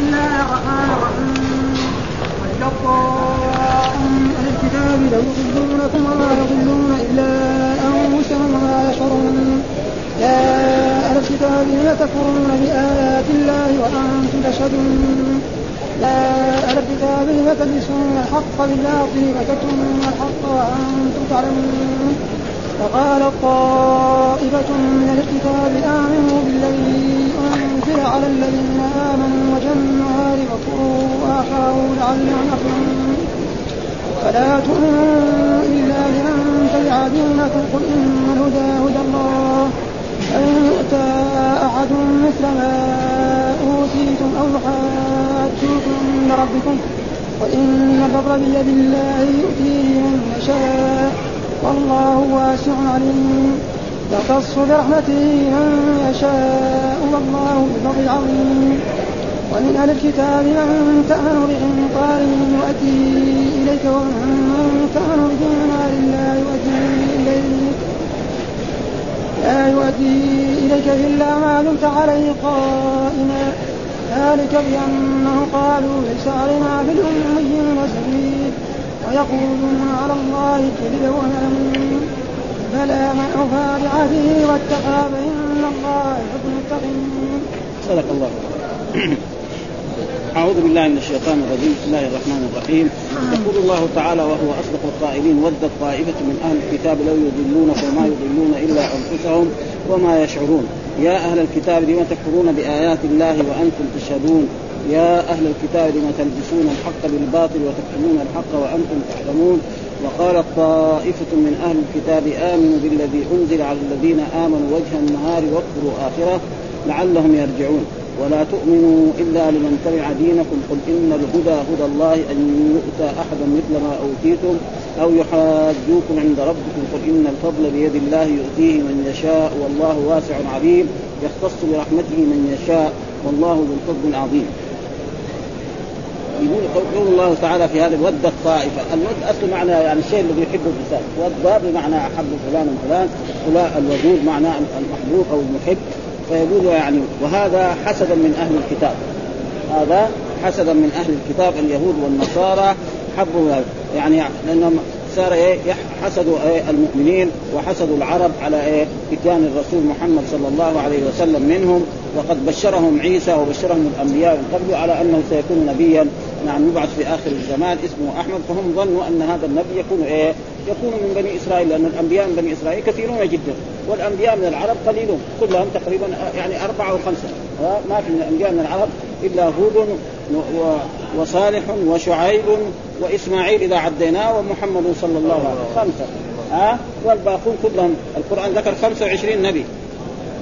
بسم الله الرحمن الكتاب لو يضلونكم وما يضلون إلا أنفسهم وما يشعرون يا أهل الكتاب لم تكفرون بآيات الله وأنتم تشهدون؟ يا أهل الكتاب لم تلبسون الحق بالباطل وتكتمون الحق وأنتم تعلمون؟ وقال طائفة من الكتاب آمنوا بالذي أنزل على الذين آمنوا وجه النهار واكفروا آخره لعلهم يرجعون فلا تؤمنوا إلا لمن تبع دينكم قل إن الهدى هدى الله. أن يؤتى أحد مثل ما أوتيتم أو يحاجوكم عند ربكم. وإن الفضل بيد الله يؤتيه من يشاء. والله واسع عليم. يختص برحمته من يشاء والله بفضل عظيم. ومن أهل الكتاب من تأمن بقنطار يؤدي إليك ومن تأمن بدينار لا يؤدي إليك. لا يؤدي إليك إلا ما دمت عليه قائما. ذلك بأنه قالوا ليس علينا بالأميين سبيل ويقولون على الله الكذب ويعلمون بلى من اوفى بعهده واتقى فإن الله يحب المتقين. صدق الله. أعوذ بالله من الشيطان الرجيم، بسم الله الرحمن الرحيم، يقول الله تعالى وهو أصدق القائلين ودت طائفة من أهل الكتاب لو يضلونكم وما يضلون إلا أنفسهم وما يشعرون، يا أهل الكتاب لم تكفرون بآيات الله وأنتم تشهدون، يا أهل الكتاب لم تلبسون الحق بالباطل وتكتمون الحق وأنتم تعلمون؟ وقالت طائفة من أهل الكتاب آمنوا بالذي أنزل على الذين آمنوا وجه النهار واكفروا آخرة لعلهم يرجعون. ولا تؤمنوا إلا لمن تبع دينكم. قل إن الهدى هدى الله أن يؤتى أحدا مثل ما أوتيتم أو يحاجوكم عند ربكم. قل إن الفضل بيد الله يؤتيه من يشاء والله واسع عليم. يختص برحمته من يشاء والله ذو الفضل العظيم. يقول قول الله تعالى في هذا الود الطائفة، الود أصل معنى يعني الشيء الذي يحبه الإنسان، ود بمعنى أحب فلان فلان، فلان الودود معناه المحبوب أو المحب، فيقول يعني وهذا حسدا من أهل الكتاب. هذا حسدا من أهل الكتاب اليهود والنصارى حبوا يعني لأنهم صار إيه؟ حسدوا إيه؟ المؤمنين وحسدوا العرب على إيه؟ إتيان الرسول محمد صلى الله عليه وسلم منهم. وقد بشرهم عيسى وبشرهم الأنبياء من قبل على أنه سيكون نبيا. نعم يبعث في آخر الزمان اسمه أحمد فهم ظنوا أن هذا النبي يكون إيه؟ يكون من بني إسرائيل لأن الأنبياء من بني إسرائيل كثيرون جدا والأنبياء من العرب قليلون كلهم تقريبا يعني أربعة أو خمسة. ما في من الأنبياء من العرب إلا هود وصالح وشعيب وإسماعيل إذا عديناه ومحمد صلى الله عليه وسلم. خمسة. ها؟ والباقون كلهم القرآن ذكر 25 نبي.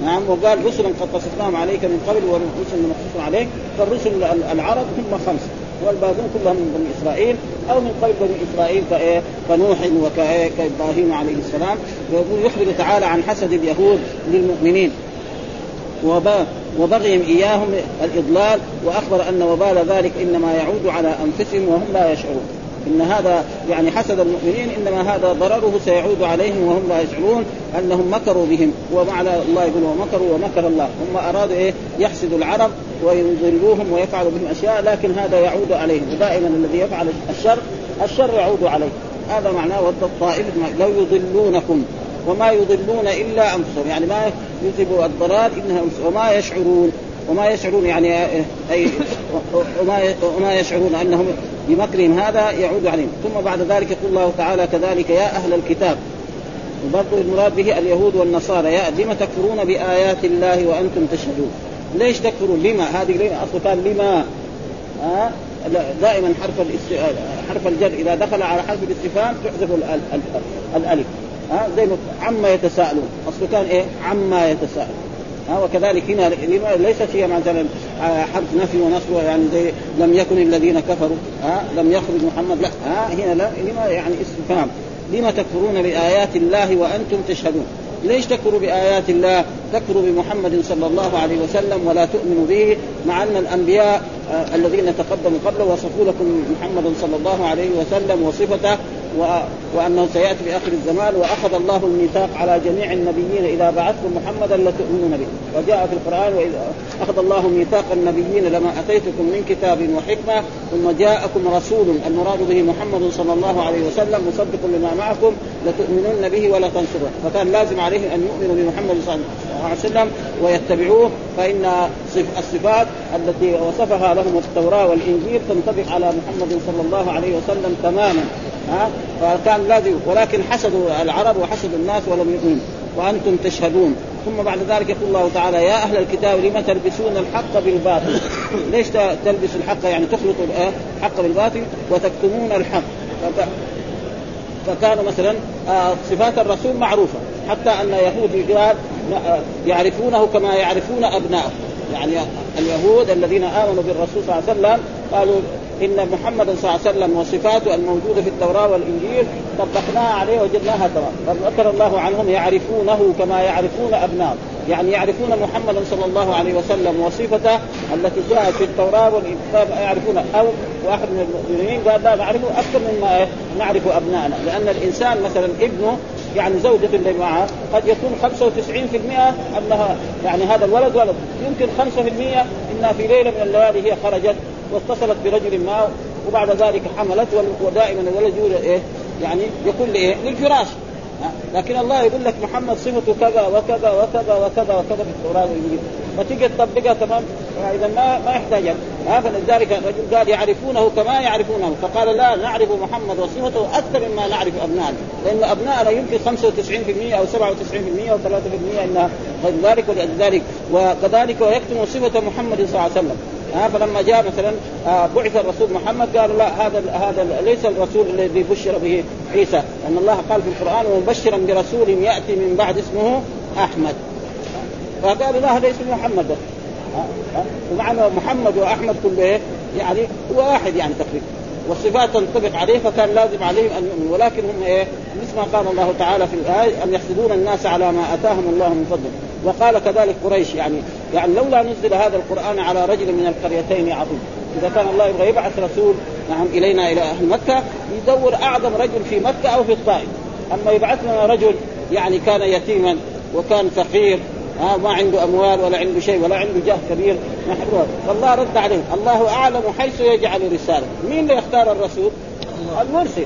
نعم وقال رسلا قد قصصناهم عليك من قبل ورسلا مقصوص عليك فالرسل العرب هم خمسة. والباقون كلهم من بني إسرائيل أو من قبل بني إسرائيل كإيه؟ كنوح وكابراهيم عليه السلام. ويقول يخبر تعالى عن حسد اليهود للمؤمنين. وبغيهم إياهم الإضلال وأخبر أن وبال ذلك إنما يعود على أنفسهم وهم لا يشعرون. إن هذا يعني حسد المؤمنين إنما هذا ضرره سيعود عليهم وهم لا يشعرون أنهم مكروا بهم. ومعنى الله يقول ومكروا ومكر الله. هم أرادوا إيه؟ يحسدوا العرب ويضلوهم ويفعلوا بهم أشياء لكن هذا يعود عليهم. ودائما الذي يفعل الشر الشر يعود عليه. هذا معناه ود الطائفه لو يضلونكم وما يضلون إلا أنفسهم. يعني ما يذهب الضلال إنها وما يشعرون. وما يشعرون يعني اي وما وما يشعرون أنهم بمكرهم هذا يعود عليهم. ثم بعد ذلك يقول الله تعالى كذلك يا أهل الكتاب. وبرضه المراد به اليهود والنصارى. يا لم تكفرون بآيات الله وأنتم تشهدون. ليش تكفرون؟ لما؟ هذه لما أصل كان لما؟ ها؟ دائما حرف حرف الجر. إذا دخل على حرف الاستفهام تحذف الألف. ها؟ زي عما يتساءلون. اصله كان إيه؟ عما يتساءلون. ها وكذلك هنا ليست هي مثلا حرف نفي ونصب يعني زي لم يكن الذين كفروا ها لم يخرج محمد لا ها هنا لا لما يعني استفهام. لما تكفرون بآيات الله وأنتم تشهدون؟ ليش تكفروا بآيات الله تكفروا بمحمد صلى الله عليه وسلم ولا تؤمنوا به مع أن الأنبياء آه الذين تقدموا قبله وصفوا لكم محمدا صلى الله عليه وسلم وصفته. وأنه سيأتي في آخر الزمان وأخذ الله الميثاق على جميع النبيين إذا بعثتم محمدا لتؤمنون به وجاء في القرآن وإذا أخذ الله ميثاق النبيين لما أتيتكم من كتاب وحكمة ثم جاءكم رسول المراد به محمد صلى الله عليه وسلم مصدق لما معكم لتؤمنن به ولا تنصرون فكان لازم عليهم أن يؤمنوا بمحمد صلى الله عليه وسلم ويتبعوه فإن الصفات التي وصفها لهم التوراة والإنجيل تنطبق على محمد صلى الله عليه وسلم تماما ها؟ فكان لازم ولكن حسدوا العرب وحسدوا الناس ولم يؤمنوا وأنتم تشهدون. ثم بعد ذلك يقول الله تعالى يا أهل الكتاب لم تلبسون الحق بالباطل؟ ليش تلبسوا الحق؟ يعني تخلطوا الحق بالباطل وتكتمون الحق. فكانوا مثلا صفات الرسول معروفة. حتى أن يهود قال يعرفونه كما يعرفون ابنائهم يعني اليهود الذين آمنوا بالرسول صلى الله عليه وسلم قالوا إن محمدا صلى الله عليه وسلم وصفاته الموجودة في التوراة والإنجيل طبقناها عليه وجدناها تمام فذكر الله عنهم يعرفونه كما يعرفون ابنائهم يعني يعرفون محمدا صلى الله عليه وسلم وصفته التي جاءت في التوراة والكتاب يعرفونها أو واحد من المؤمنين قال لا نعرفه أكثر مما نعرف ابنائنا لأن الإنسان مثلا ابنه يعني زوجة اللي معه قد يكون 95% أنها يعني هذا الولد ولد يمكن 5% انها في ليلة من الليالي هي خرجت واتصلت برجل ما وبعد ذلك حملت ودائما الولد يولد إيه؟ يعني يكون لإيه؟ للفراش لكن الله يقول لك محمد صفته كذا وكذا وكذا وكذا وكذا في التوراة فتيجي تطبقها تمام؟ إذا ما ما يحتاج ها فلذلك الرجل قال يعرفونه كما يعرفونه. فقال لا نعرف محمد وصفته أكثر مما نعرف ابنائنا لأن ابنائنا يمكن 95% أو 97% أو 3% إنها غير ذلك ولذلك. وكذلك ويكتم صفة محمد صلى الله عليه وسلم. ها فلما جاء مثلا بعث الرسول محمد قالوا لا هذا هذا ليس الرسول الذي بشر به عيسى. ان الله قال في القرآن ومبشرا برسول يأتي من بعد اسمه أحمد. فقالوا لا هذا اسم محمد. ومعنى محمد وأحمد كله إيه؟ يعني واحد يعني تقريبا. والصفات تنطبق عليه فكان لازم عليهم أن يؤمنوا. ولكن هم إيه؟ مثل ما قال الله تعالى في الآية أن يحسدون الناس على ما آتاهم الله من فضله وقال كذلك قريش يعني يعني لولا نزل هذا القرآن على رجل من القريتين عظيم. إذا كان الله يبغى يبعث رسول نعم إلينا إلى أهل مكة يدور أعظم رجل في مكة أو في الطائف. أما يبعث لنا رجل يعني كان يتيما وكان فقير ها ما عنده أموال ولا عنده شيء ولا عنده جاه كبير نحن فالله رد عليه. الله أعلم حيث يجعل رسالة. مين اللي يختار الرسول؟ المرسل.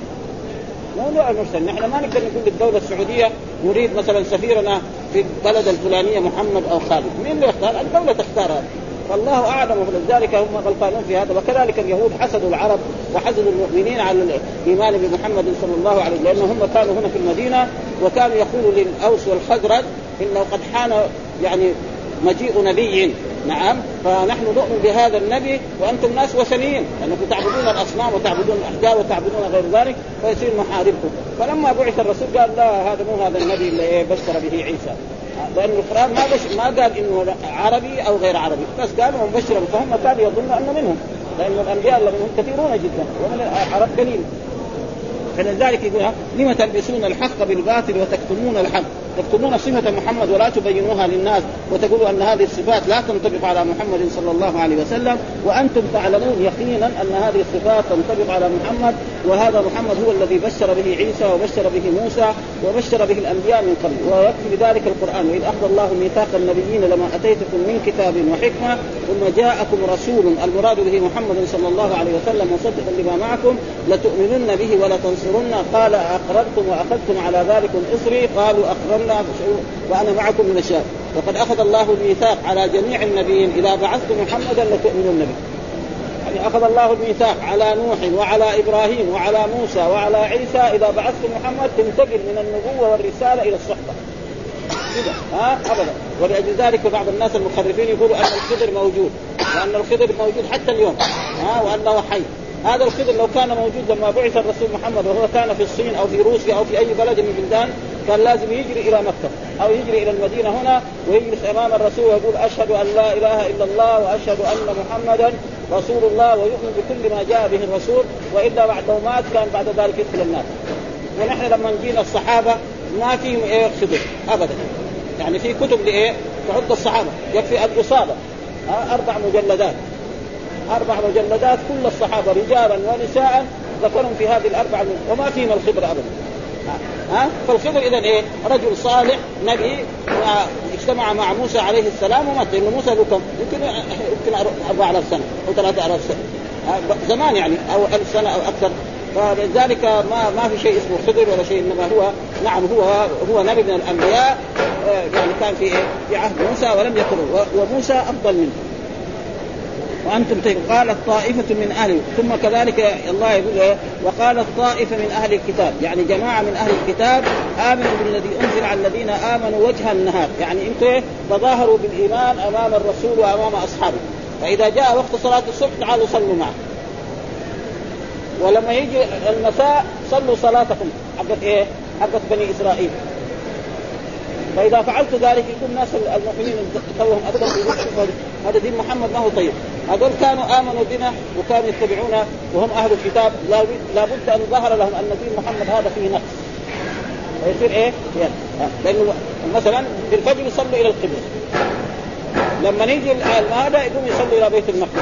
مو نوع المرسل. نحن ما نقدر نقول للدولة السعودية نريد مثلا سفيرنا في البلد الفلانية محمد أو خالد. مين اللي يختار؟ الدولة تختار فالله أعلم. ولذلك هم غلطانون في هذا. وكذلك اليهود حسدوا العرب وحسدوا المؤمنين على الإيمان بمحمد صلى الله عليه وسلم لأنه هم كانوا هنا في المدينة وكانوا يقولوا للأوس والخزرج إنه قد حان يعني مجيء نبي. نعم فنحن نؤمن بهذا النبي وأنتم ناس وثنيين لأنكم تعبدون الأصنام وتعبدون الأحجار وتعبدون غير ذلك فيصير محاربكم. فلما بعث الرسول قال لا هذا مو هذا النبي اللي بشر به عيسى. لأن القرآن ما بش ما قال إنه عربي أو غير عربي بس قال مبشرا فهم كانوا يظنون أنه منهم. لأن الأنبياء منهم كثيرون جدا ومن العرب قليل. فلذلك يقول لم تلبسون الحق بالباطل وتكتمون الحق؟ تكتمون صفة محمد ولا تبينوها للناس وتقولوا أن هذه الصفات لا تنطبق على محمد صلى الله عليه وسلم وأنتم تعلمون يقينا أن هذه الصفات تنطبق على محمد وهذا محمد هو الذي بشر به عيسى وبشر به موسى وبشر به الأنبياء من قبل. ويكفي بذلك القرآن. وإذ أخذ الله ميثاق النبيين لما أتيتكم من كتاب وحكمة ثم جاءكم رسول المراد به محمد صلى الله عليه وسلم مصدقا لما معكم لتؤمنن به ولا تنصرن قال أقررتم وأخذتم على ذلك إصري قالوا أقررنا وأنا معكم من الشهاد وقد أخذ الله الميثاق على جميع النبيين. إذا بعثت محمدا لتؤمنن به يعني أخذ الله الميثاق على نوح وعلى إبراهيم وعلى موسى وعلى عيسى. إذا بعثت محمد تنتقل من النبوة والرسالة إلى الصحبة. كذا ها؟ ابدا. ولأجل ذلك بعض الناس المخرفين يقولوا أن الخضر موجود. وأن الخضر موجود حتى اليوم. ها؟ وأنه حي. هذا الخضر لو كان موجود لما بعث الرسول محمد وهو كان في الصين أو في روسيا أو في أي بلد من البلدان كان لازم يجري إلى مكة أو يجري إلى المدينة هنا ويجلس أمام الرسول ويقول أشهد أن لا إله إلا الله وأشهد أن محمدا رسول الله ويؤمن بكل ما جاء به الرسول وإلا بعد مات كان بعد ذلك يدخل النار. ونحن لما جينا الصحابة ما فيهم إيه خضر ابدا. يعني في كتب لإيه؟ تعد الصحابة. يكفي الاصابه أربع مجلدات. أربع مجلدات كل الصحابة رجالا ونساء ذكرهم في هذه الأربع وما فيهم الخبر ابدا. ها؟ فالخضر اذا إيه؟ رجل صالح نبي اجتمع مع موسى عليه السلام ومات. لأنه موسى له كم؟ يمكن يمكن 4000 سنة أو 3000 سنة. زمان يعني أو 1000 سنة أو أكثر. فلذلك ما ما في شيء اسمه خضر ولا شيء إنما هو نعم هو هو نبي من الأنبياء. يعني كان في إيه؟ في عهد موسى ولم يكن وموسى أفضل منه. وأنتم قالت طائفه من أهل ثم كذلك الله يقول؟ وقالت طائفه من أهل الكتاب يعني جماعة من أهل الكتاب آمنوا بالذي أنزل على الذين آمنوا وجه النهار يعني أنتم تظاهروا بالإيمان أمام الرسول وأمام أصحابه فإذا جاء وقت صلاة الصبح تعالوا صلوا معه ولما يجي المساء صلوا صلاتكم حقت إيه؟ حقت بني إسرائيل فإذا فعلت ذلك يكون الناس المؤمنين توهم ابدا هذا دين محمد ما هو طيب. هذول كانوا آمنوا بنا وكانوا يتبعونا وهم أهل الكتاب. لابد أن ظهر لهم أن دين محمد هذا فيه نقص. فيصير إيه؟ يعني لأنه مثلا في الفجر يصلوا إلى القبلة. لما يجي هذا يقوم يصلي إلى بيت المقدس.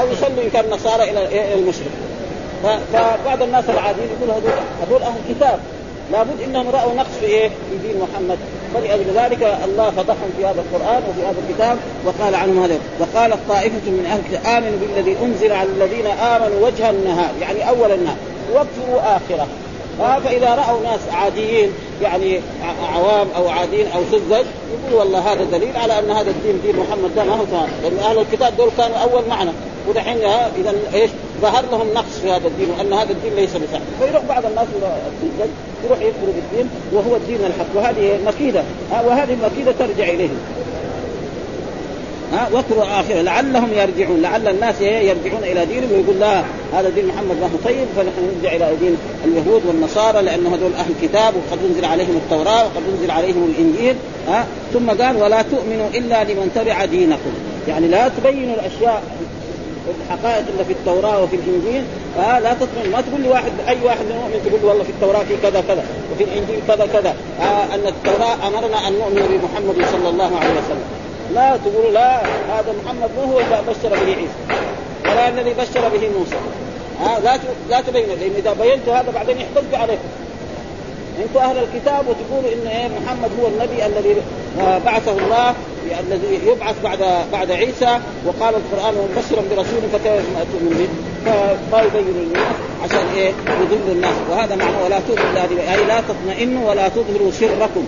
أو يصلي إن كان نصارى إلى المشرق. فبعض الناس العاديين يقول هذول هذول أهل كتاب لابد إنهم رأوا نقص في إيه؟ في دين محمد. فلأجل ذلك الله فضحهم في هذا القرآن وفي هذا الكتاب وقال عنهم هذا. وقالت طائفه من الكتاب آمنوا بالذي أنزل على الذين آمنوا وجه النهار يعني أول النهار. واكفروا آخره. فإذا رأوا ناس عاديين يعني عوام أو عاديين أو سذج يقولوا والله هذا دليل على أن هذا الدين دين محمد ده ما هو لأن أهل الكتاب دول كانوا أول معنا. ودحين إذا إيش؟ ظهر لهم نقص في هذا الدين وأن هذا الدين ليس بصحيح فيروح بعض الناس السذج يروح يكفر بالدين وهو الدين الحق. وهذه مكيدة. وهذه المكيده ترجع اليهم ها واكروا آخره. لعلهم يرجعون. لعل الناس يرجعون إلى دينهم. ويقول لا هذا دين محمد ما هو طيب فنحن نرجع إلى دين اليهود والنصارى لأن هذول أهل كتاب وقد أنزل عليهم التوراة وقد أنزل عليهم الإنجيل. ها ثم قال ولا تؤمنوا إلا لمن تبع دينكم. يعني لا تبينوا الأشياء الحقائق اللي في التوراة وفي الإنجيل آه لا تطمئن. ما تقول لي واحد أي واحد من المؤمن تقول له والله في التوراة في كذا كذا وفي الإنجيل كذا كذا آه أن التوراة أمرنا أن نؤمن بمحمد صلى الله عليه وسلم. لا تقول لا هذا محمد مو هو بشر به عيسى ولا الذي بشر به موسى. ها لا لا تبينوا لأن إذا بينت هذا بعدين يحتج عليكم أنتم أهل الكتاب وتقولوا إن إيه محمد هو النبي الذي بعثه الله الذي يبعث بعد بعد عيسى وقال القرآن مبشرا برسول فكيف تؤمن به؟ فما يبين الناس عشان إيه؟ يضل الناس. وهذا معنى ولا تظهروا اي لا تطمئنوا ولا تظهروا سركم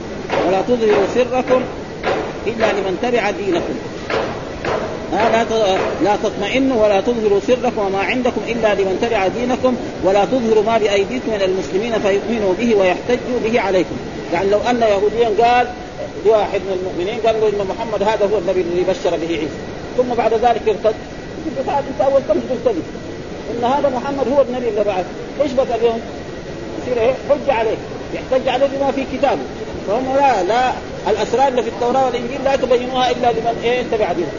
ولا تظهروا سركم إلا لمن تبع دينكم. لا لا تطمئنوا ولا تظهروا سركم وما عندكم إلا لمن تبع دينكم ولا تظهروا ما بأيديكم من المسلمين فيؤمنوا به ويحتجوا به عليكم. يعني لو أن يهوديا قال لواحد من المؤمنين قال له إن محمد هذا هو النبي الذي بشر به عيسى. ثم بعد ذلك ارتد. إنت أول كم ترتدي إن هذا محمد هو النبي اللي بعث. إيش بقى اليوم؟ يصير إيه؟ حج عليه. يحتج عليه بما في كتابه. فهم لا لا. الأسرار اللي في التوراة والإنجيل لا تبينوها إلا لمن إيه تبع دينه.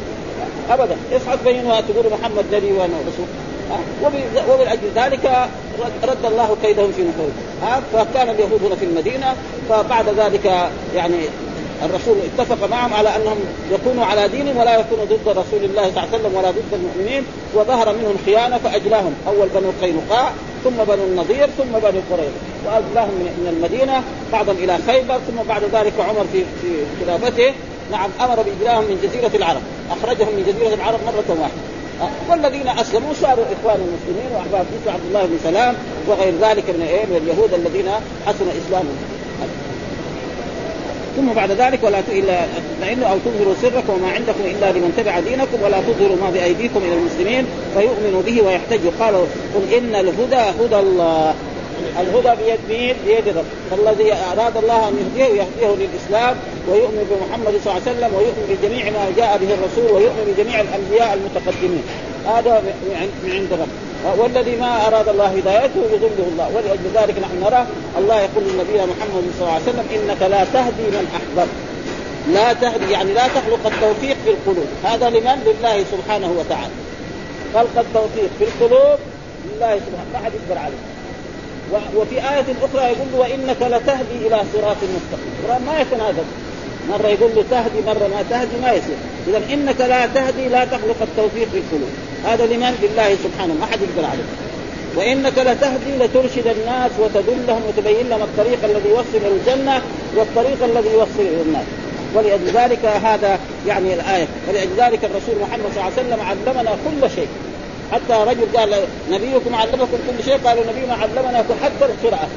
ابدا. اصحى تبينوها تقولوا محمد نبي وأنا رسول. وبالأجل ذلك رد الله كيدهم في نحور فكان اليهود هنا في المدينة فبعد ذلك يعني الرسول اتفق معهم على أنهم يكونوا على دينهم ولا يكونوا ضد رسول الله صلى الله عليه وسلم ولا ضد المؤمنين وظهر منهم خيانة فأجلاهم. أول بنو قينقاع ثم بنو النضير ثم بنو قريظة. وأجلاهم من المدينة بعضهم إلى خيبر ثم بعد ذلك عمر في في خلافته. نعم أمر باجلاهم من جزيرة العرب. أخرجهم من جزيرة العرب مرة واحدة. والذين أسلموا صاروا إخوان المسلمين وأحباب عبد الله بن سلام وغير ذلك من إيه من اليهود الذين حسن إسلامهم. ثم بعد ذلك ولا الا لأنه أو تظهروا سركم وما عندكم إلا لمن تبع دينكم ولا تظهروا ما بأيديكم إلى المسلمين فيؤمنوا به ويحتجوا. قال قل إن الهدى هدى الله. الهدى بيد مين؟ بيد رب فالذي أراد الله أن يهديه يهديه للإسلام ويؤمن بمحمد صلى الله عليه وسلم ويؤمن بجميع ما جاء به الرسول ويؤمن بجميع الأنبياء المتقدمين. هذا من عند رب والذي ما أراد الله هدايته يضله الله. ولأجل ذلك نحن نرى الله يقول لنبينا محمد صلى الله عليه وسلم إنك لا تهدي من أحببت. لا تهدي يعني لا تخلق التوفيق في القلوب. هذا لمن؟ لله سبحانه وتعالى. خلق التوفيق في القلوب لله سبحانه ما حد يقدر عليه. وفي آية أخرى يقول وإنك لتهدي إلى صراط مستقيم. القرآن ما يتنازل. مرة يقول له تهدي مرة ما تهدي ما يصير. اذا إنك لا تهدي لا تخلق التوفيق في القلوب. هذا لمن لله سبحانه ما حد يقدر عليه. وإنك لتهدي لترشد الناس وتدلهم وتبين لهم الطريق الذي يوصل إلى الجنة والطريق الذي يوصل إلى الناس ولأجل ذلك هذا يعني الآية. ولأجل ذلك الرسول محمد صلى الله عليه وسلم علمنا كل شيء. حتى رجل قال نبيكم علمكم كل شيء قالوا نبينا علمنا حتى القراءة.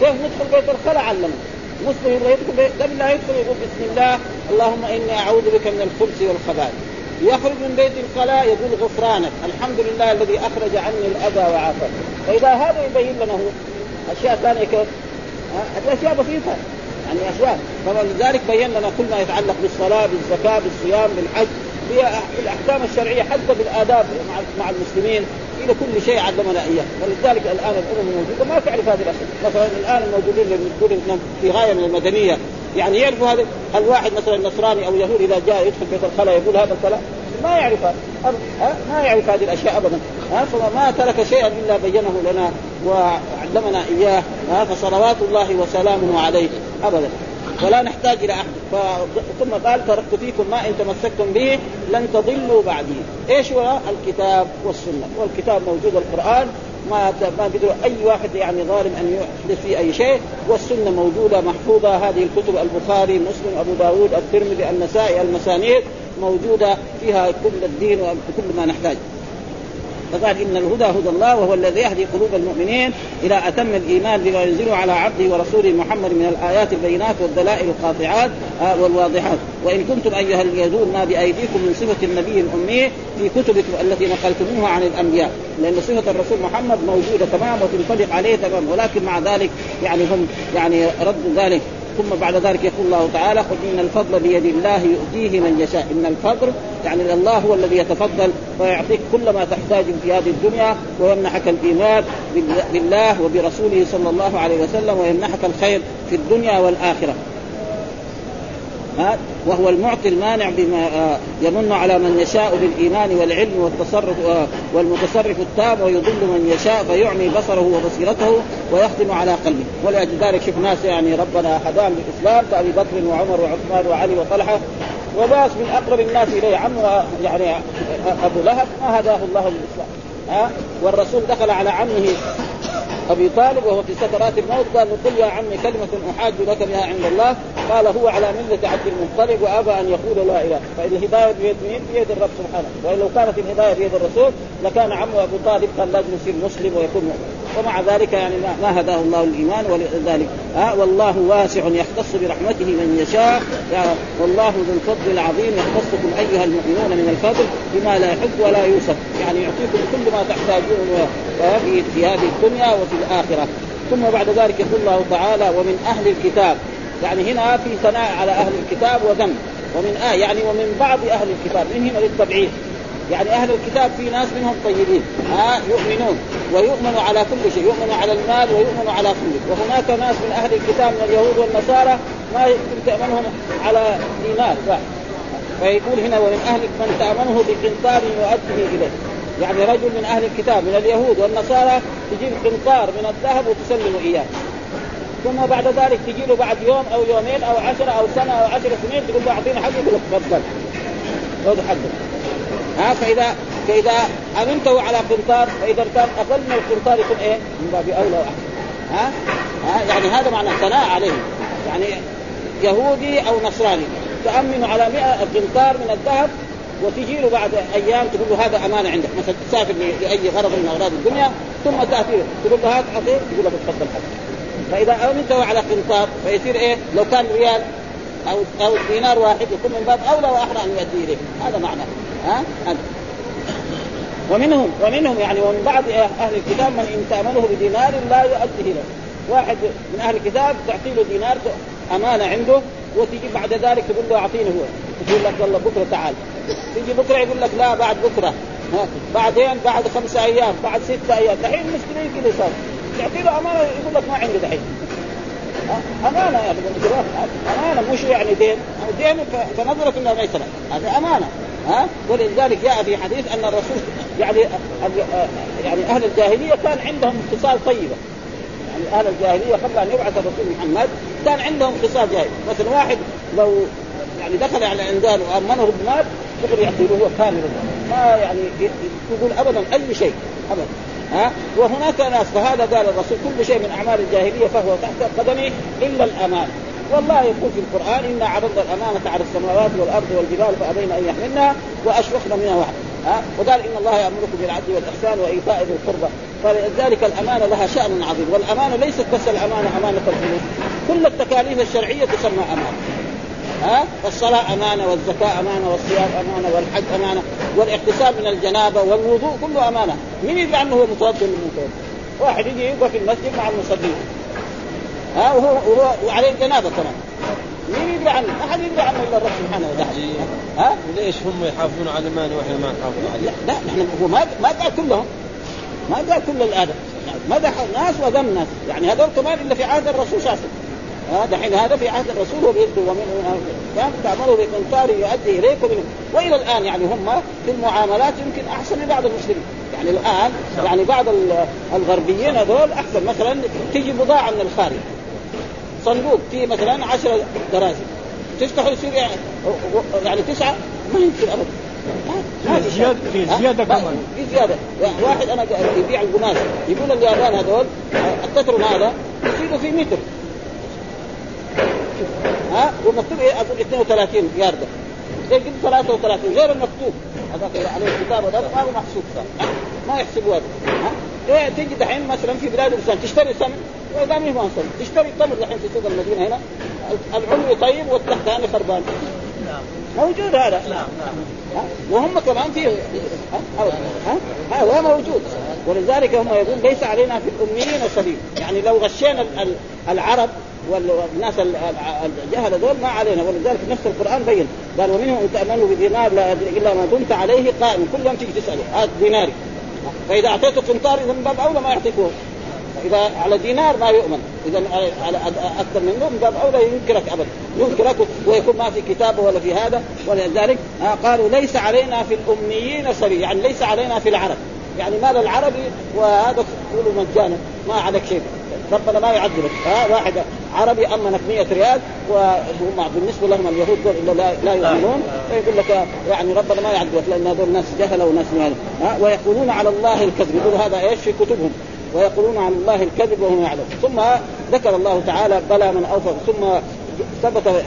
كيف ندخل بيت الخلاء علمنا؟ مسلم يبغى يدخل قبل لا يدخل يقول بسم الله اللهم إني أعوذ بك من الخبث والخبائث. يخرج من بيت الخلاء يقول غفرانك الحمد لله الذي أخرج عني الأذى وعافاني فإذا هذا يبين لنا هو أشياء ثانية كيف؟ أشياء بسيطة. يعني أشياء. فلذلك بين لنا كل ما يتعلق بالصلاة بالزكاة بالصيام بالحج. في الأحكام الشرعية حتى بالاداب مع المسلمين إلى كل شيء علمنا إياه. ولذلك الآن الأمم الموجودة ما تعرف هذه الأشياء. مثلا الآن الموجودين اللي يقول انهم في غاية من المدنية. يعني يعرفوا هذا هل واحد مثلا نصراني أو يهودي إذا جاء يدخل بيت الخلاء يقول هذا الكلام؟ ما يعرف ها؟ ما يعرف هذه الأشياء ابدا. فما ترك شيئا إلا بينه لنا وعلمنا إياه. فصلوات الله وسلامه عليه. ابدا. ولا نحتاج إلى أحد. ثم قال تركت فيكم ما إن تمسكتم به لن تضلوا بعدي. إيش هو الكتاب والسنة؟ والكتاب موجود القرآن. ما ما قدر أي واحد يعني ظالم أن يحدث فيه أي شيء. والسنة موجودة محفوظة. هذه الكتب البخاري مسلم أبو داود الترمذي النسائي المسانيد موجودة فيها كل الدين وكل ما نحتاج. فقال إن الهدى هدى الله وهو الذي يهدي قلوب المؤمنين إلى أتم الإيمان بما ينزله على عبده ورسوله محمد من الآيات البينات والدلائل القاطعات آه، والواضحات. وإن كنتم أيها اليهود ما بأيديكم من صفة النبي الأمي في كتبكم التي نقلتموها عن الأنبياء. لأن صفة الرسول محمد موجودة تمام وتنطبق عليه تمام ولكن مع ذلك يعني هم يعني ردوا ذلك. ثم بعد ذلك يقول الله تعالى قل إن الفضل بيد الله يؤتيه من يشاء. إن الفضل يعني الله هو الذي يتفضل ويعطيك كل ما تحتاج في هذه الدنيا ويمنحك الإيمان بالله وبرسوله صلى الله عليه وسلم ويمنحك الخير في الدنيا والآخرة. وهو المعطي المانع بما آه، يمن على من يشاء بالإيمان والعلم والتصرف آه، والمتصرف التام ويضل من يشاء فيعمي بصره وبصيرته ويختم على قلبه. ولأجل ذلك شوف ناس يعني ربنا هداهم للاسلام كأبي بكر وعمر وعثمان وعلي وطلحة وباس من أقرب الناس إليه عمه يعني أبو لهب ما هداه الله للاسلام ها والرسول دخل على عمه أبي طالب وهو في سكرات الموت قال له قل يا عمي كلمة أحاج لك بها عند الله. قال هو على ملة عبد المطلب وأبى أن يقول لا إله. فاذا الهداية بيد مين؟ بيد الرب سبحانه. ولو كانت الهداية بيد الرسول لكان عمه أبو طالب كان لازم يصير مسلم ويكون مؤمن. ومع ذلك يعني ما هداه الله الإيمان ولذلك. ها والله واسع يختص برحمته من يشاء. يعني والله ذو الفضل العظيم يختصكم أيها المؤمنون من الفضل بما لا يحب ولا يوصف. يعني يعطيكم كل ما تحتاجون في هذه الدنيا وفي الآخرة. ثم بعد ذلك يقول الله تعالى ومن أهل الكتاب. يعني هنا في ثناء على أهل الكتاب وذم. ومن آه يعني ومن بعض أهل الكتاب. من هنا للتبعيد. يعني أهل الكتاب في ناس منهم طيبين. ها يؤمنون. ويؤمن على كل شيء. يؤمن على المال ويؤمن على كل شيء. وهناك ناس من أهل الكتاب من اليهود والنصارى ما يمكن تأمنهم على دينار واحد فيقول هنا ومن أهل من تأمنه بقنطار يؤديه إليه. يعني رجل من أهل الكتاب من اليهود والنصارى تجيب قنطار من الذهب وتسلم إياه. ثم بعد ذلك تجي له بعد يوم أو يومين أو عشرة أو سنة أو عشر سنين تقول له أعطيني حقي يقول لك تفضل. خذ ها فاذا فإذا أمنته على قنطار فإذا كان أقل من القنطار يكون إيه؟ من باب أولى وأحسن. ها؟ ها؟ يعني هذا معنى ثناء عليه. يعني يهودي أو نصراني تأمن على 100 قنطار من الذهب وتجي له بعد أيام تقول له هذا أمانة عندك. مثلا تسافر لأي غرض من أغراض الدنيا ثم تأتي تقول له هات أعطيه تقول له تفضل فإذا أمنته على قنطار فيصير إيه؟ لو كان ريال أو أو دينار واحد يكون من باب أولى وأحرى أن يؤدي إليه. هذا معناه ها؟ ومنهم ومنهم يعني ومن بعض أهل الكتاب من إن تامنه بدينار لا يؤديه له واحد من أهل الكتاب تعطي له دينار أمانة عنده وتجي بعد ذلك تقول له أعطيني هو. يقول لك والله بكرة تعال. تيجي بكرة يقول لك لا بعد بكرة. بعدين بعد خمسة أيام بعد ستة أيام. دحين المشكلة كذا صار؟ تعطي له أمانة يقول لك ما عندي دحين. أمانة يعني أمانة مش يعني دين. دين فنظرك انها ميسره هذه أمانة. ها؟ ولذلك جاء في حديث أن الرسول يعني يعني أهل الجاهلية كان عندهم خصال طيبة. يعني أهل الجاهلية قبل أن يبعث الرسول محمد كان عندهم خصال جاهليه مثلا واحد لو يعني دخل على الانسان وأمنه بمال يقدر يعطيه هو كامل. ما يعني يقول ابدا أي شيء ابدا. ها؟ وهناك ناس فهذا قال الرسول كل شيء من أعمال الجاهلية فهو تحت قدمه إلا الأمان. والله يقول في القرآن انا عرضنا الأمانة على السماوات والأرض والجبال فأبين أن يحملنها وأشفقن منها واحد. ها؟ وقال إن الله يأمركم بالعدل والإحسان وإيتاء ذي القربى. فلذلك الأمانة لها شأن عظيم. والأمانة ليست بس الأمانة أمانة الفلوس كل التكاليف الشرعية تسمى أمانة. ها؟ الصلاة أمانة والزكاة أمانة والصيام أمانة والحج أمانة والاغتسال من الجنابة والوضوء كله أمانة. مين يدري عنه هو متوضئ من متوضئ واحد يجي يبقى في المسجد مع المصلين. ها وهو وهو وعليه جنابة كمان. مين يدري عنه؟ ما حد يدري عنه إلا الرب سبحانه وتعالى. ها؟ وليش هم يحافظون على الامانه وإحنا ما نحافظ عليه؟ لا لا هو ما ما قال كلهم. ما قال كل الادب مدح ناس وذم ناس. يعني هذول كمان الا في عهد الرسول صلى الله عليه وسلم هذا حين هذا في عهد الرسول هو بيده ومن كان تأمره بقنطار يؤدي إليكم. وإلى الآن يعني هم في المعاملات يمكن أحسن من بعض المسلمين. يعني الآن يعني بعض الغربيين هذول أحسن. مثلا تيجي بضاعة من الخارج. صندوق فيه مثلا 10 دراجم تفتحه يصير يعني, يعني تسعة؟ ما يمكن ابدا. في زيادة في زيادة كمان. في زيادة. واحد أنا يبيع القماش يقول اليابان هذول التتر هذا يصيروا في متر. ها؟ ومكتوب إيه؟ أقول 32 ياردة. زي قلت 33 غير المكتوب. هذاك عليه الكتاب هذا ما هو محسوب ما يحسبوا هذا ها؟ إيه تجي دحين مثلا في بلاد الإنسان تشتري سمن. واذا ما هو سمن. تشتري تمر دحين في سوق المدينة هنا. العلوي طيب والتحتاني خربان. نعم. موجود هذا. نعم نعم. وهم كمان في ها؟ ها؟ هو موجود. ولذلك هم يقول ليس علينا في الاميين سبيل يعني لو غشينا العرب والناس الجهل دول ما علينا ولذلك نفس القرآن بين. قال ومنهم أن تأمنوا بدينار لا إلا ما دمت عليه قائم كل يوم تيجي تسأله هذا ديناري فإذا اعطيته قنطار اذا من باب اولى ما يعطيكه. اذا على دينار ما يؤمن. إذا على أكثر منه من باب اولى ينكرك ابدا. ينكرك ويكون ما في كتابه ولا في هذا. ولذلك قالوا ليس علينا في الأميين سبيل يعني ليس علينا في العرب. يعني مال العربي وهذا تقول مجانا ما عليك شيء. ربنا ما يعذبك. ها واحد. عربي امنك 100 ريال وهم بالنسبة لهم اليهود دول لا, لا يؤمنون. فيقول لك يعني ربنا ما يعذبك لأن هذول ناس جهلة وناس ها؟ ويقولون على الله الكذب. يقول هذا إيش؟ في كتبهم. ويقولون عن الله الكذب وهم يعلمون. ثم ذكر الله تعالى بلى من أوفى. ثم ثبت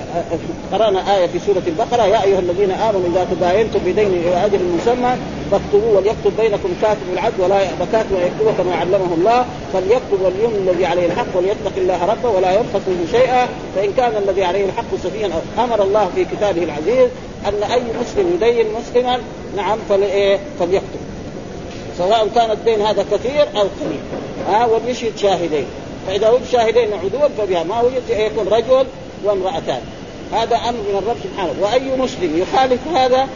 قرأنا آية في سورة البقرة. يا أيها الذين آمنوا إذا تداينتم بدين إلى أجل مسمى فاكتبوا وليكتب بينكم كاتب العدل ولا يأبى كاتب ويكتب كما علمه الله. فليكتب وليمن الذي عليه الحق وليتق الله ربه ولا يبخس منه شيئا. فإن كان الذي عليه الحق سفيها أمر الله في كتابه العزيز أن أي مسلم يدين مسلما نعم فليكتب. سواء كان الدين هذا كثير أو قليل. ها وليشهد شاهدين. فإذا وجد شاهدين عدول فبها. ما وجد يكون رجل وامرأتان. هذا أمر من الرب سبحانه. وأي مسلم يخالف هذا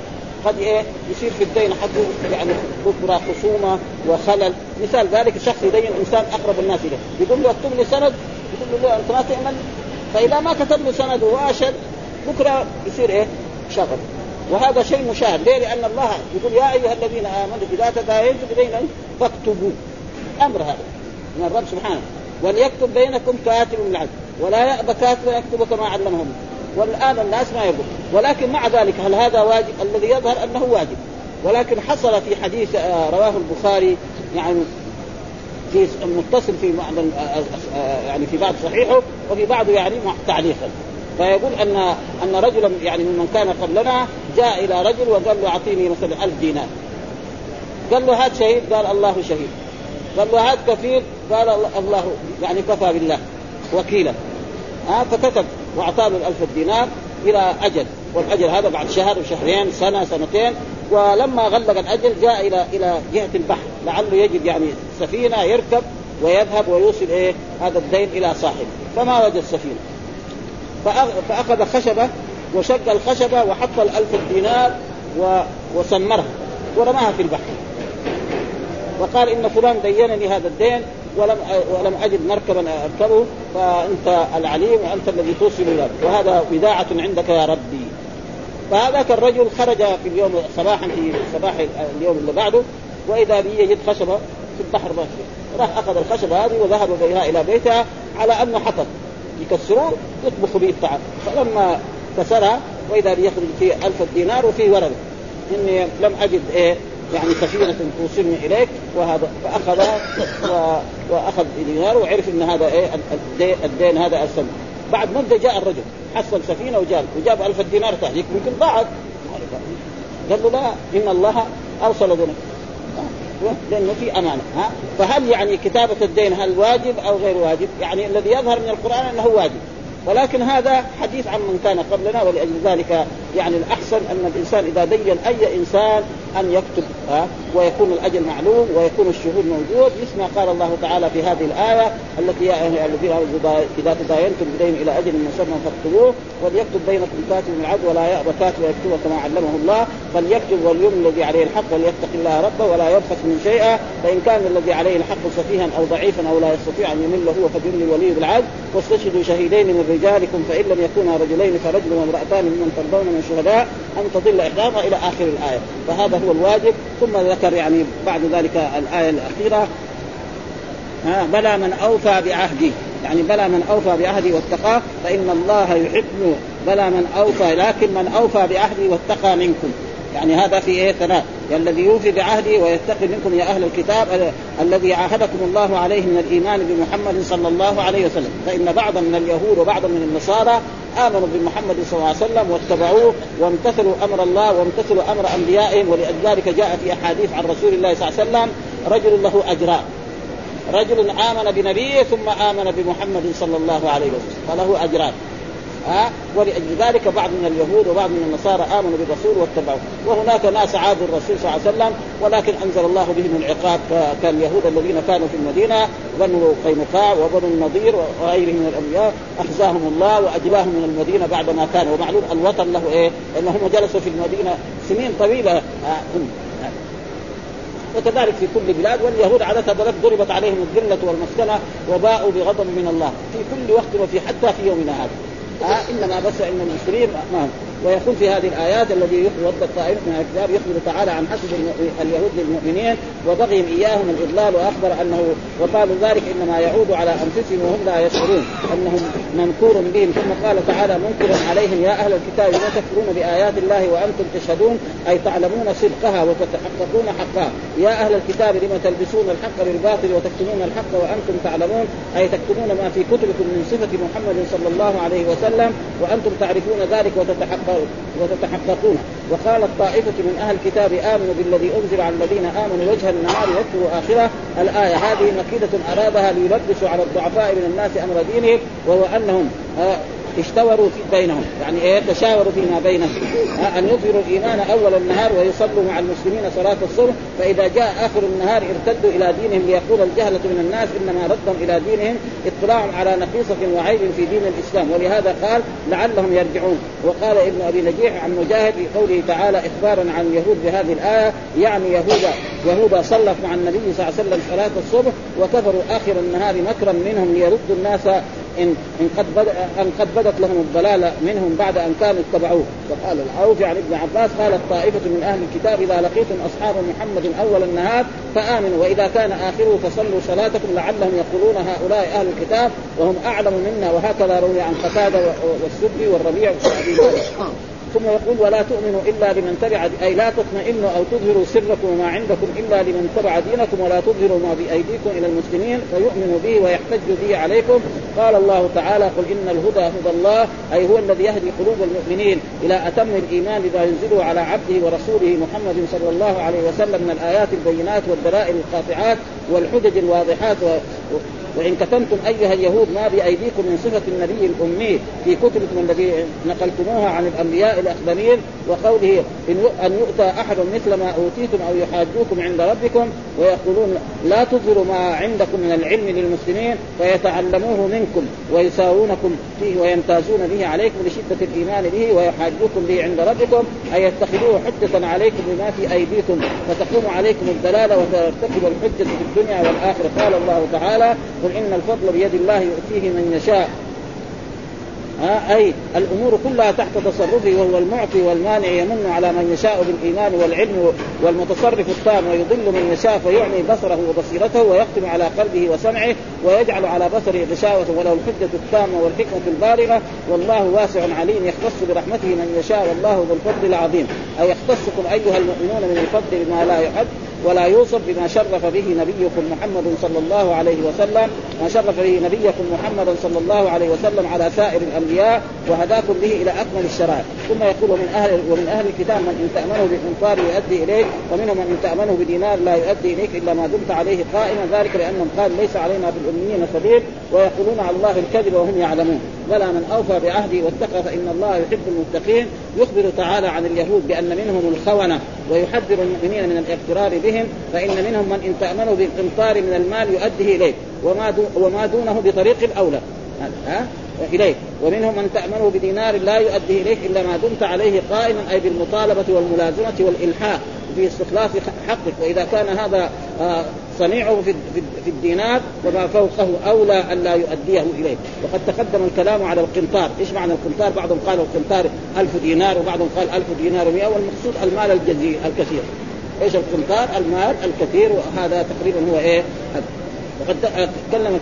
قد إيه؟ يصير في الدين حقه يعني كثرة خصومة وخلل. مثال ذلك شخص يدين انسان أقرب الناس إليه. يقول له اكتب لي سند يقول له أنت ما تؤمن فإذا ما كتب له سند واشد بكرة يصير إيه؟ شغل. وهذا شيء مشاهد. ليه؟ لأن الله يقول يا أيها الذين آمنوا إذا تداينتم بدين فاكتبوا. أمر هذا من الرب سبحانه. وليكتب بينكم كاتب العدل ولا يأبى كاتب يكتب كما علمهم. والآن الناس ما يقول ولكن مع ذلك هل هذا واجب؟ الذي يظهر أنه واجب. ولكن حصل في حديث آه، رواه البخاري يعني في متصل في بعض آه، آه، يعني في بعض صحيحه وفي بعض يعني تعليقا فيقول ان أن رجلا يعني ممن كان قبلنا جاء إلى رجل وقال له أعطيني مثلا ألف دينار. قال له هات شهيد قال الله شهيد. قال له هات كفيل قال الله يعني كفى بالله. وكيلا ها فكتب واعطاه له الألف دينار إلى أجل والأجل هذا بعد شهر وشهرين سنة سنتين ولما غلق الأجل جاء إلى إلى جهة البحر لعله يجد يعني سفينة يركب ويذهب ويوصل إيه هذا الدين إلى صاحبه. فما وجد سفينة. فأخذ خشبة وشق الخشبة وحط الألف دينار وسمرها ورماها في البحر. وقال إن فلان دينني هذا الدين ولم ولم أجد مركبا أركبه فأنت العليم وأنت الذي توصل ذلك وهذا وداعة عندك يا ربي. فهذاك الرجل خرج في اليوم صباحا في صباح اليوم اللي بعده وإذا به يجد خشبة في البحر ماشية. راح أخذ الخشبة هذه وذهب بها إلى بيتها على انه حطب. يكسروه يطبخ به الطعام. فلما كسرها وإذا بيخرج فيه ألف دينار وفيه ورقه إني لم أجد إيه يعني سفينة توصلني إليك وهذا فأخذها و... وأخذ دينار وعرف أن هذا إيه الدين, هذا أرسل بعد مدة جاء الرجل حصل سفينة وجاب وجاب ألف دينار تهليك يمكن ضاعت. قال له لا إن الله أرسل دونه لأنه في أمانة ها؟ فهل يعني كتابة الدين هل واجب أو غير واجب؟ يعني الذي يظهر من القرآن أنه واجب. ولكن هذا حديث عن من كان قبلنا ولأجل ذلك يعني الأحسن أن الإنسان إذا دين أي إنسان أن يكتب. ها ويكون الاجل معلوم ويكون الشهود موجود مثل ما قال الله تعالى في هذه الآية التي يا ايها الذين اذا تداينتم بدين إلى أجل مسمى فاكتبوه وليكتب بينكم كاتب من العدل ولا يأبى كاتب يكتب كما علمه الله فليكتب وليمن الذي عليه الحق وليتق الله ربه ولا يبخس من شيئا فإن كان الذي عليه الحق سفيها أو ضعيفا أو لا يستطيع أن يمل هو فليمل الولي بالعدل. واستشهدوا شهيدين من رجالكم فإن لم يكونا رجلين فرجل وامرأتان ممن ترضون من الشهداء أن تضل احداهما إلى آخر الآية. فهذا هو الواجب. ثم ذكر يعني بعد ذلك الآية الأخيرة ها بلى من أوفى بعهدي يعني بلى من أوفى بعهدي واتقاه فإن الله يحب بلى من أوفى لكن من أوفى بعهدي واتقى منكم. يعني هذا في إيه؟ ثلاث الذي يوفي بعهده ويتقي منكم يا أهل الكتاب الذي عاهدكم الله عليه من الإيمان بمحمد صلى الله عليه وسلم. فإن بعضا من اليهود وبعضا من النصارى آمنوا بمحمد صلى الله عليه وسلم واتبعوه وامتثلوا أمر الله وامتثلوا أمر أنبيائهم ولذلك جاء في أحاديث عن رسول الله صلى الله عليه وسلم رجل له اجران رجل آمن بنبيه ثم آمن بمحمد صلى الله عليه وسلم فله أجران. ها؟ ولأجل ذلك بعض من اليهود وبعض من النصارى آمنوا بالرسول واتبعوه. وهناك ناس عادوا الرسول صلى الله عليه وسلم ولكن أنزل الله بهم العقاب كاليهود الذين كانوا في المدينة بنو قينقاع وبنو النضير وغيرهم من الأنبياء. أخزاهم الله وأجلاهم من المدينة بعد ما كانوا. ومعلوم الوطن له إيه؟ لانهم جلسوا في المدينة سنين طويلة. هم. وكذلك في كل بلاد واليهود عادة ضربت عليهم الذلة والمسكنة وباءوا بغضب من الله. في كل وقت وفي حتى في يومنا هذا. آه إنما بس ان المسلمين ما ويقول في هذه الآيات الذي يود الطائفة من الكتاب يخبر تعالى عن حسد اليهود للمؤمنين وبغيهم إياهم الإضلال وأخبر أنه وقالوا ذلك إنما يعود على أنفسهم وهم لا يشعرون أنهم منكور بهم. ثم قال تعالى منكرا عليهم يا أهل الكتاب لا تكفرون بآيات الله وأنتم تشهدون؟ أي تعلمون صدقها وتتحققون حقها. يا أهل الكتاب لم تلبسون الحق بالباطل وتكتمون الحق وأنتم تعلمون؟ أي تكتمون ما في كتبكم من صفة محمد صلى الله عليه وسلم وأنتم تعرفون ذلك وتتحققون وتتحققون وقالت طائفة من أهل الكتاب آمنوا بالذي أنزل على الذين آمنوا وجه النهار واكفروا آخره الآية هذه مكيدة أرادها ليلبسوا على الضعفاء من الناس أمر دينهم وهو أنهم آه اشتوروا بينهم. يعني إيه؟ تشاوروا فيما بينهم. أن يظهروا الإيمان أول النهار ويصلوا مع المسلمين صلاة الصبح. فإذا جاء آخر النهار ارتدوا إلى دينهم ليقول الجهلة من الناس إنما ردهم إلى دينهم اطلاع على نقيصة وعيب في دين الإسلام. ولهذا قال لعلهم يرجعون. وقال ابن أبي نجيح عن مجاهد في قوله تعالى إخبارا عن اليهود بهذه الآية يعني يهوذا يهوذا صلت مع النبي صلى الله عليه وسلم صلاة الصبح وكفروا آخر النهار مكرا منهم ليردوا الناس ان إن قد بد... أن قد بدت لهم الضلالة منهم بعد أن كانوا اتبعوه. وقال العوفي عن ابن عباس قالت طائفه من أهل الكتاب إذا لقيتم أصحاب محمد أول النهار فآمنوا وإذا كان آخره فصلوا صلاتكم لعلهم يقولون هؤلاء أهل الكتاب وهم أعلم منا وهكذا روي عن قتادة والسدي والربيع وأبي ثم يقول ولا تؤمنوا إلا لمن تبع أي لا تطمئنوا أو تظهروا سركم وما عندكم إلا لمن تبع دينكم ولا تظهروا ما بأيديكم إلى المسلمين فيؤمنوا به ويحتج به عليكم. قال الله تعالى قل إن الهدى هدى الله أي هو الذي يهدي قلوب المؤمنين إلى أتم الإيمان بما ينزله على عبده ورسوله محمد صلى الله عليه وسلم من الآيات البينات والدلائل القاطعات والحجج الواضحات وإن كتمتم أيها اليهود ما بأيديكم من صفة النبي الأمي في كتبكم الذي نقلتموها عن الأنبياء الاخبرين وقوله إن أن يؤتى أحد مثل ما أوتيتم أو يحاجوكم عند ربكم ويقولون لا تظهروا ما عندكم من العلم للمسلمين فيتعلموه منكم ويساوونكم فيه ويمتازون به عليكم لشدة الإيمان به ويحاجوكم به عند ربكم اي يتخذوه حجة عليكم بما في أيديكم فتقوم عليكم الدلاله وترتكب الحجة في الدنيا والآخرة. قال الله تعالى قل إن الفضل بيد الله يؤتيه من يشاء. ها؟ أي الأمور كلها تحت تصرفه وهو المعطي والمانع يمن على من يشاء بالإيمان والعلم والمتصرف التام ويضل من يشاء فيعني بصره وبصيرته ويختم على قلبه وسمعه ويجعل على بصره غشاوة وله الحجة التامة والحكمة البالغة. والله واسع عليم يختص برحمته من يشاء والله ذو الفضل العظيم. أي يختصكم أيها المؤمنون من الفضل بما لا يحد ولا يوصف بما شرف به نبيكم محمد صلى الله عليه وسلم ما شرف به نبيكم محمد صلى الله عليه وسلم على سائر الأنبياء وهداكم به إلى أكمل الشرائع. ثم يقول من أهل ومن أهل الكتاب من إن تأمنه بقنطار يؤدي اليك ومنهم من إن تأمنه بدينار لا يؤدي إليك إلا ما دمت عليه قائما ذلك لأنهم قال ليس علينا في الاميين سبيل ويقولون على الله الكذب وهم يعلمون. بلى من أوفى بعهده واتقى فإن الله يحب المتقين. يخبر تعالى عن اليهود بأن منهم الخونة ويحذر المؤمنين من الاغترار بهم فإن منهم من إن تأمنوا بقنطار من المال يؤديه إليك. وما وما دونه بطريق الأولى. ها؟ إليك. ومنهم من تامنه بدينار لا يؤديه إليك إلا ما دمت عليه قائما أي بالمطالبة والملازمة والإلحاح في استخلاص حقك. وإذا كان هذا آه، صنيعه في الدينار وما فوقه أولى أن لا يؤديه إليه. وقد تقدم الكلام على القنطار. إيش معنى القنطار؟ بعضهم قال القنطار ألف دينار وبعضهم قال ألف دينار و100 والمقصود المال الجزيل الكثير. إيش القنطار؟ المال الكثير وهذا تقريبا هو إيه؟ وقد تكلم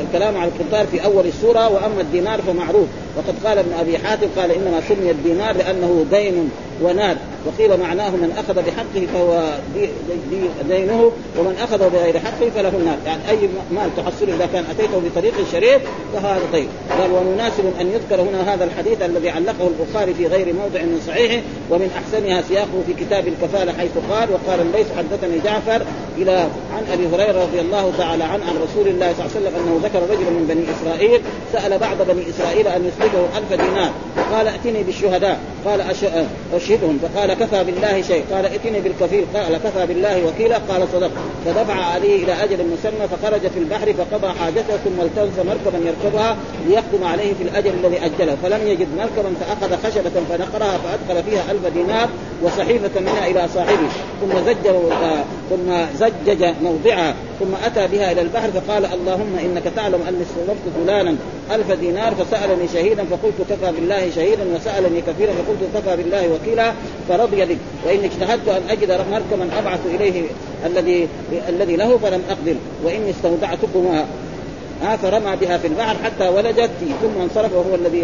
الكلام على القنطار في أول السورة وأما الدينار فمعروف. وقد قال ابن أبي حاتم قال إنما سمي الدينار لأنه دين ونار وقيل معناه من أخذ بحقه فهو دي دي دينه ومن أخذ بغير حقه فله النار. يعني أي مال تحصل إذا كان أتيته بطريق شريف فهذا طيب. قال ومناسب أن يذكر هنا هذا الحديث الذي علقه البخاري في غير موضع من صحيحه ومن أحسنها سياقه في كتاب الكفالة حيث قال وقال ليس حدثني جعفر إلى عن أبي هريرة رضي الله تعالى عنه عن رسول الله صلى الله عليه وسلم أنه ذكر رجل من بني إسرائيل سأل بعض بني إسرائيل أن يسلفه ألف دينار فقال ائتني بالشهداء. قال اشهدهم فقال كفى بالله شيء قال ائتني بالكفيل قال كفى بالله وكيلا قال صدق. فدفع عليه إلى أجل مسمى فخرج في البحر فقضى حاجته ثم التمس مركبا يركبها ليخدم عليه في الأجل الذي أجله. فلم يجد مركبا فأخذ خشبة فنقرها فأدخل فيها ألف دينار وصحيفة منها إلى صاحبه. ثم زج ثم زجج موضعها. ثم أتى بها إلى البحر فقال اللهم إنك تعلم أني استضفت فلانا ألف دينار فسألني شهيدا فقلت كفى بالله شهيدا وسألني كثيرا فقلت كفى بالله وكيلا فرضي بك وإني اجتهدت أن أجد مركبا أبعث إليه الذي الذي له فلم أقدر وإني استودعتكما ها فرمى بها في البحر حتى ولجت ثم انصرف وهو الذي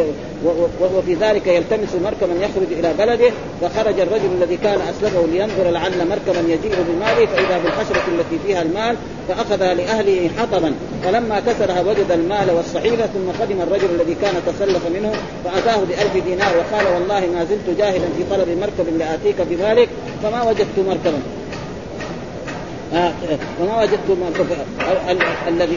وهو في ذلك يلتمس مركبا يخرج إلى بلده فخرج الرجل الذي كان أسلفه لينظر لعل مركبا يجيء بماله فإذا بالحشرة التي فيها المال فاخذها لأهله حطبا فلما كسرها وجد المال والصحيفة ثم قدم الرجل الذي كان تسلف منه فأتاه بألف دينار وقال والله ما زلت جاهلا في طلب مركب لأتيك بذلك فما وجدت مركبا. آه وما وجدت الذي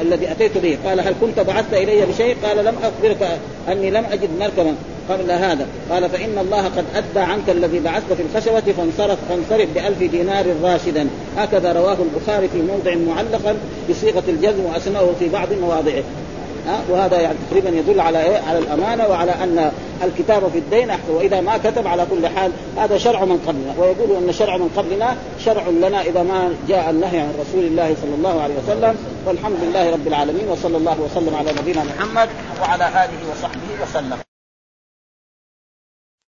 الذي أتيت به. قال هل كنت بعثت إلي بشيء؟ قال لم أخبرك أني لم أجد مركبا قبل هذا. قال فإن الله قد أدى عنك الذي بعثت في الخشبة فانصرف فانصرف بألف دينار راشدا. هكذا رواه البخاري في موضع معلقا بصيغة الجزم واسماه في بعض مواضعه. وهذا يعني تقريبا يدل على إيه؟ على الأمانة وعلى أن الكتابه في الدين احسن وإذا ما كتب على كل حال هذا شرع من قبلنا. ويقول إن شرع من قبلنا شرع لنا إذا ما جاء النهي عن رسول الله صلى الله عليه وسلم. والحمد لله رب العالمين وصلى الله وسلم على نبينا محمد وعلى آله وصحبه وسلم.